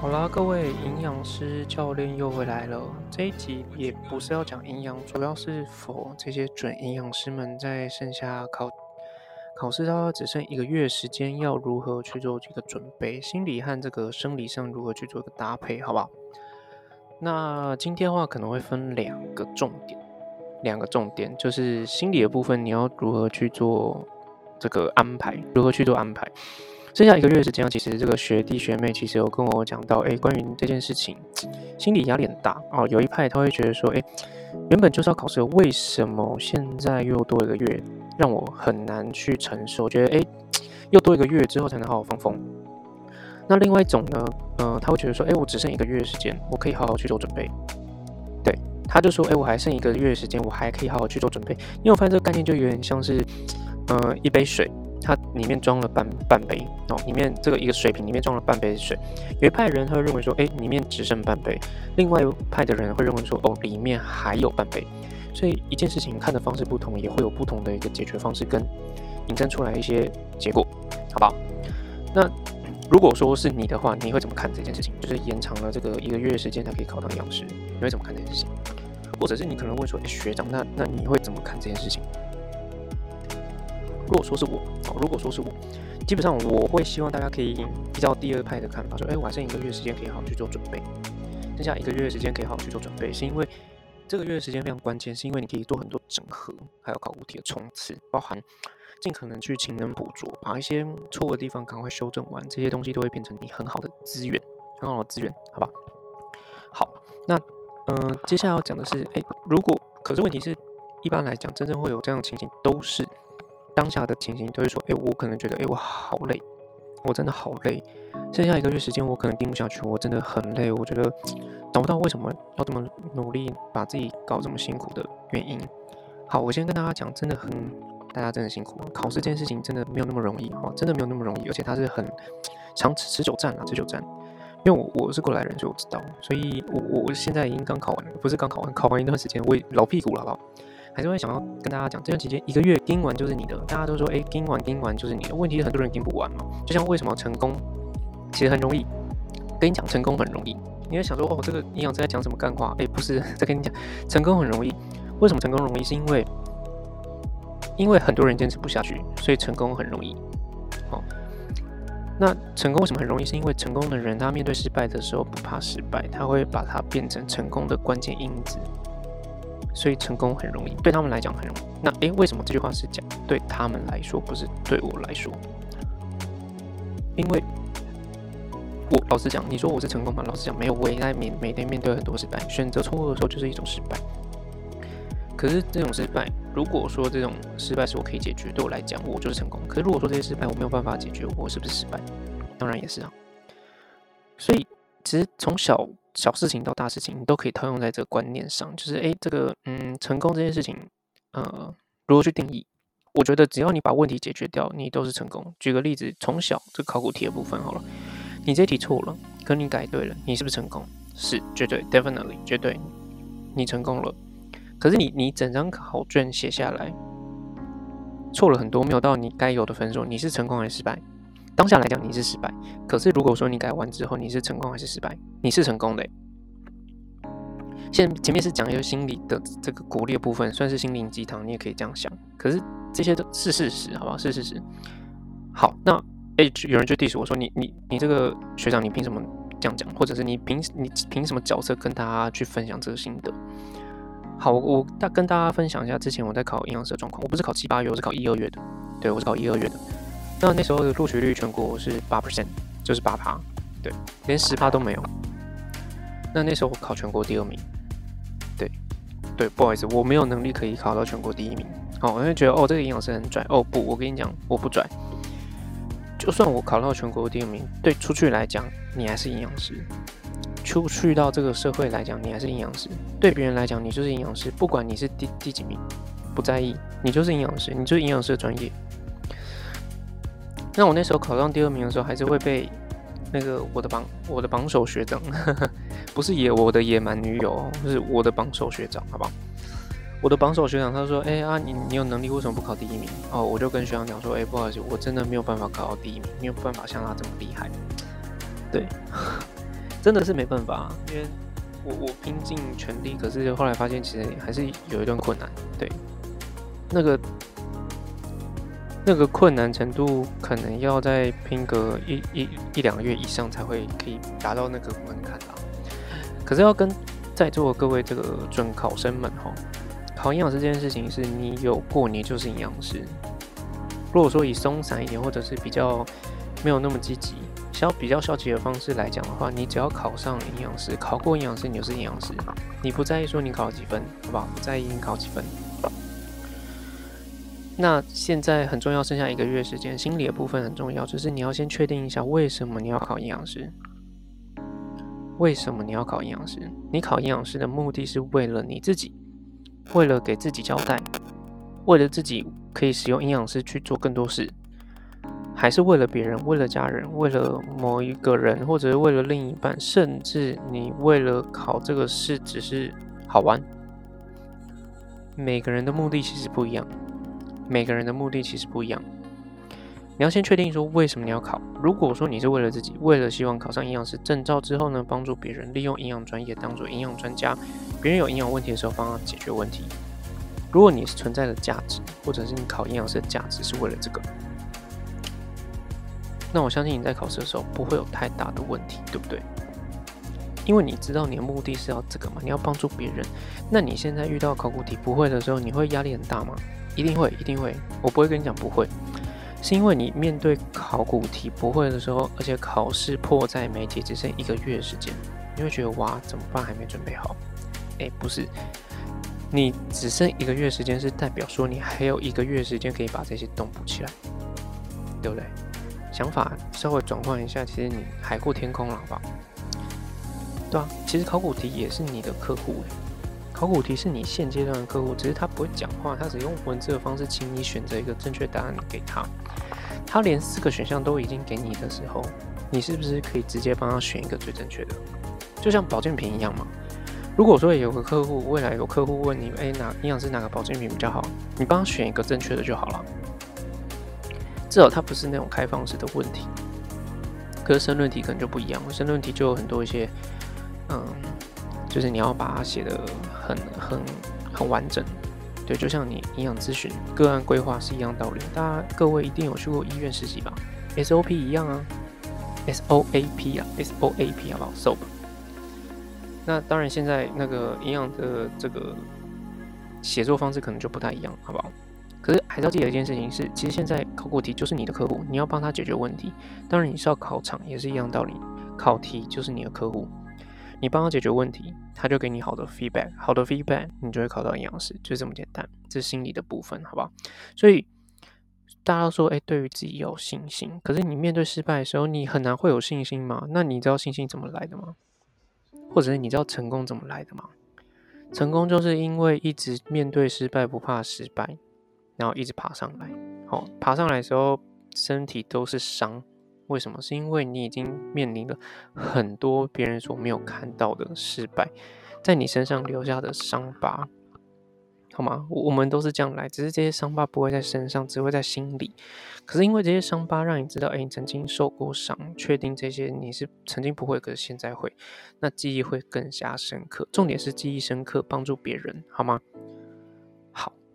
好啦，各位营养师教练又回来了。这一集也不是要讲营养，主要是否这些准营养师们在剩下考考试到只剩一个月时间，要如何去做这个准备，心理和这个生理上如何去做一个搭配，好不好？那今天的话可能会分两个重点，两个重点就是心理的部分，你要如何去做这个安排，如何去做安排。剩下一个月时间，其实这个学弟学妹其实有跟我讲到，哎，关于这件事情，心理压力很大哦。有一派他会觉得说，哎，原本就是要考试，为什么现在又多一个月，让我很难去承受？觉得，哎，又多一个月之后才能好好放风。那另外一种呢，呃，他会觉得说，哎，我只剩一个月时间，我可以好好去做准备。对，他就说，哎，我还剩一个月时间，我还可以好好去做准备。因为我发现这个概念就有点像是，呃，一杯水。它里面装了半半杯哦，里面这个一个水瓶里面装了半杯水。有一派人他会认为说，哎，里面只剩半杯；另外一派的人会认为说，哦，里面还有半杯。所以一件事情看的方式不同，也会有不同的一个解决方式跟引申出来一些结果，好不好？那如果说是你的话，你会怎么看这件事情？就是延长了这个一个月时间才可以考到营养师，你会怎么看这件事情？或者是你可能问说，学长，那那你会怎么看这件事情？如果说是我，如果说是我，基本上我会希望大家可以比较第二派的看法，说，哎，我还剩一个月时间可以好好去做准备，剩下一个月时间可以好好去做准备，是因为这个月的时间非常关键，是因为你可以做很多整合，还有考古题的冲刺，包含尽可能去勤能补拙，把一些错的地方赶快修正完，这些东西都会变成你很好的资源，很好的资源，好吧？好，那嗯，接下来要讲的是，哎，如果可是问题是，一般来讲，真正会有这样的情形，都是。当下的情形都是说，哎，我可能觉得，哎，我好累，我真的好累，剩下一个月时间，我可能盯不下去，我真的很累，我觉得找不到为什么要这么努力，把自己搞这么辛苦的原因。好，我先跟大家讲，真的很，大家真的辛苦，考试这件事情真的没有那么容易，哈，真的没有那么容易，而且它是很长持持久战啊，持久战。因为我我是过来人，所以我知道，所以我我我现在已经刚考完，不是刚考完，考完一段时间，我也老屁股了，好不好？还是会想要跟大家讲，这段期间一个月盯完就是你的。大家都说，哎，盯完盯完就是你的。问题是很多人盯不完嘛。就像为什么成功其实很容易，跟你讲成功很容易。你会想说，哦，这个营养师在讲什么干话？哎，不是在跟你讲成功很容易。为什么成功容易？是因为因为很多人坚持不下去，所以成功很容易。哦，那成功为什么很容易？是因为成功的人他面对失败的时候不怕失败，他会把它变成成功的关键因子。所以成功很容易，对他们来讲很容易。那诶，为什么这句话是讲对他们来说，不是对我来说？因为我老实讲，你说我是成功吗？老实讲，没有。我也在每每天面对很多失败，选择错误的时候就是一种失败。可是这种失败，如果说这种失败是我可以解决，对我来讲，我就是成功。可是如果说这些失败我没有办法解决，我是不是失败？当然也是啊。所以其实从小。小事情到大事情，你都可以套用在这个观念上，就是诶，这个嗯，成功这件事情，呃，如何去定义？我觉得只要你把问题解决掉，你都是成功。举个例子，从小这考古题的部分好了，你这题错了，可你改对了，你是不是成功？是，绝对，definitely，绝对，你成功了。可是你你整张考卷写下来，错了很多，没有到你该有的分数，你是成功还是失败？当下来讲你是失败，可是如果说你改完之后你是成功还是失败？你是成功的。现前面是讲一个心理的这个鼓励的部分，算是心灵鸡汤，你也可以这样想。可是这些都是事实，好不好？是事实。好，那诶，有人就 diss 我说你你你这个学长，你凭什么这样讲？或者是你凭你凭什么角色跟大家去分享这个心得？好，我大跟大家分享一下之前我在考营养师的状况。我不是考七八月，我是考一二月的。对，我是考一二月的。那那时候的录取率全国是八 percent，就是八趴，对，连十趴都没有。那那时候我考全国第二名，对，对，不好意思，我没有能力可以考到全国第一名。好，我就觉得哦，这个营养师很拽。哦不，我跟你讲，我不拽。就算我考到全国第二名，对出去来讲，你还是营养师。出去到这个社会来讲，你还是营养师。对别人来讲，你就是营养师，不管你是第第几名，不在意，你就是营养师，你就是营养师的专业。那我那时候考上第二名的时候，还是会被那个我的榜我的榜首学长，不是野我的野蛮女友，是我的榜首学长，好不好？我的榜首学长他说：“哎啊，你你有能力，为什么不考第一名？”哦，我就跟学长讲说：“哎，不好意思，我真的没有办法考到第一名，没有办法像他这么厉害。”对，真的是没办法，因为我我拼尽全力，可是后来发现其实还是有一段困难。对，那个那个困难程度，可能要再拼个一一一两个月以上才会可以达到那个门槛啊。可是要跟在座的各位这个准考生们哈，考营养师这件事情是你有过，你就是营养师。如果说以松散一点，或者是比较没有那么积极。消比较消极的方式来讲的话，你只要考上营养师，考过营养师，你就是营养师。你不在意说你考了几分，好不好？不在意你考几分。那现在很重要，剩下一个月时间，心理的部分很重要，就是你要先确定一下为什么你要考营养师。为什么你要考营养师？你考营养师的目的是为了你自己，为了给自己交代，为了自己可以使用营养师去做更多事。还是为了别人，为了家人，为了某一个人，或者是为了另一半，甚至你为了考这个试只是好玩。每个人的目的其实不一样，每个人的目的其实不一样。你要先确定说为什么你要考。如果说你是为了自己，为了希望考上营养师证照之后呢，帮助别人利用营养专业当做营养专家，别人有营养问题的时候帮他解决问题。如果你是存在的价值，或者是你考营养师的价值是为了这个。那我相信你在考试的时候不会有太大的问题，对不对？因为你知道你的目的是要这个嘛，你要帮助别人。那你现在遇到考古题不会的时候，你会压力很大吗？一定会，一定会。我不会跟你讲不会，是因为你面对考古题不会的时候，而且考试迫在眉睫，只剩一个月时间，你会觉得哇，怎么办？还没准备好？哎，不是，你只剩一个月时间，是代表说你还有一个月时间可以把这些洞补起来，对不对？想法稍微转换一下，其实你海阔天空了，好不好？对啊，其实考古题也是你的客户诶，考古题是你现阶段的客户，只是他不会讲话，他只用文字的方式，请你选择一个正确答案给他。他连四个选项都已经给你的时候，你是不是可以直接帮他选一个最正确的？就像保健品一样嘛。如果说有个客户，未来有客户问你，哎，哪营养师哪个保健品比较好？你帮他选一个正确的就好了。至少它不是那种开放式的问题，可是申论题可能就不一样。申论题就有很多一些，嗯，就是你要把它写的很很很完整，对，就像你营养咨询个案规划是一样道理。大家各位一定有去过医院实习吧？SOP 一样啊，SOAP 啊，SOAP 好不好？SOP。那当然，现在那个营养的这个写作方式可能就不太一样，好不好？可是还是要记得一件事情是，其实现在考古题就是你的客户，你要帮他解决问题。当然你是要考场也是一样道理，考题就是你的客户，你帮他解决问题，他就给你好的 feedback，好的 feedback 你就会考到营养师，就这么简单。这是心理的部分，好不好？所以大家说，哎，对于自己有信心。可是你面对失败的时候，你很难会有信心吗？那你知道信心怎么来的吗？或者是你知道成功怎么来的吗？成功就是因为一直面对失败，不怕失败。然后一直爬上来，好，爬上来的时候身体都是伤，为什么？是因为你已经面临了很多别人所没有看到的失败，在你身上留下的伤疤，好吗？我们都是这样来，只是这些伤疤不会在身上，只会在心里。可是因为这些伤疤让你知道，哎，你曾经受过伤，确定这些你是曾经不会，可是现在会，那记忆会更加深刻。重点是记忆深刻，帮助别人，好吗？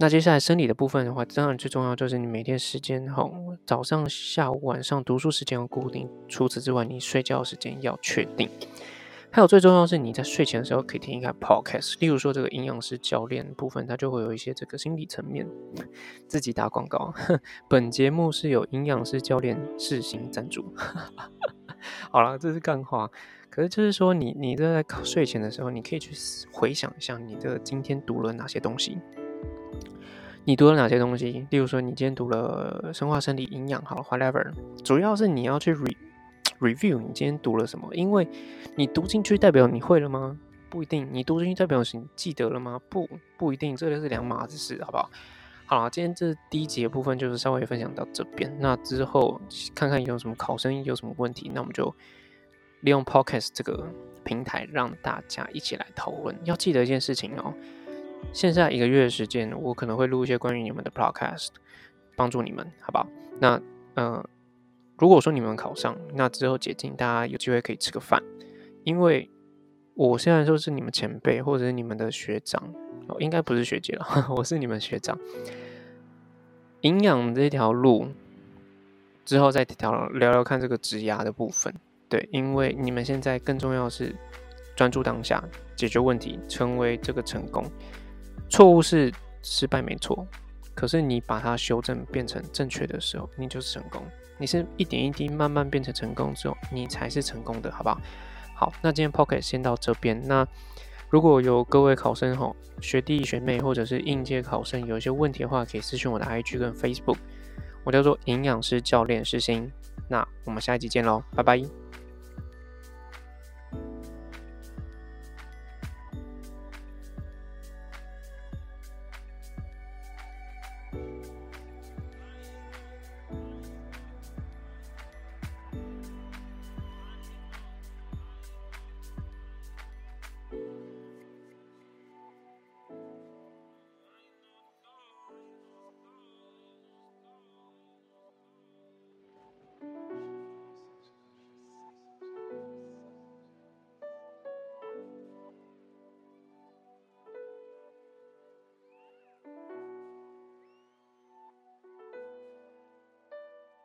那接下来生理的部分的话，当然最重要就是你每天时间哈，早上、下午、晚上读书时间要固定。除此之外，你睡觉时间要确定。还有最重要是你在睡前的时候可以听一下 podcast，例如说这个营养师教练部分，它就会有一些这个心理层面。自己打广告，本节目是有营养师教练试行赞助。好了，这是干话。可是就是说，你你在睡前的时候，你可以去回想一下你的今天读了哪些东西。你读了哪些东西？例如说，你今天读了生化、生理、营养，好，whatever。主要是你要去 re review 你今天读了什么，因为你读进去代表你会了吗？不一定。你读进去代表你记得了吗？不，不一定。这个是两码子事，好不好？好了，今天这第一节部分就是稍微分享到这边。那之后看看有什么考生有什么问题，那我们就利用 podcast 这个平台让大家一起来讨论。要记得一件事情哦。剩下一个月的时间，我可能会录一些关于你们的 podcast，帮助你们，好不好？那，嗯，如果说你们考上，那之后解禁，大家有机会可以吃个饭，因为我虽然说是你们前辈或者是你们的学长，哦，应该不是学姐了，我是你们学长。营养这条路之后再聊聊聊看这个植牙的部分。对，因为你们现在更重要是专注当下，解决问题，成为这个成功。错误是失败没错，可是你把它修正变成正确的时候，你就是成功。你是一点一滴慢慢变成成功之后，你才是成功的，好不好？好，那今天 Pocket 先到这边。那如果有各位考生吼，学弟学妹或者是应届考生有一些问题的话，可以私信我的 IG 跟 Facebook，我叫做营养师教练世新。那我们下一集见喽，拜拜。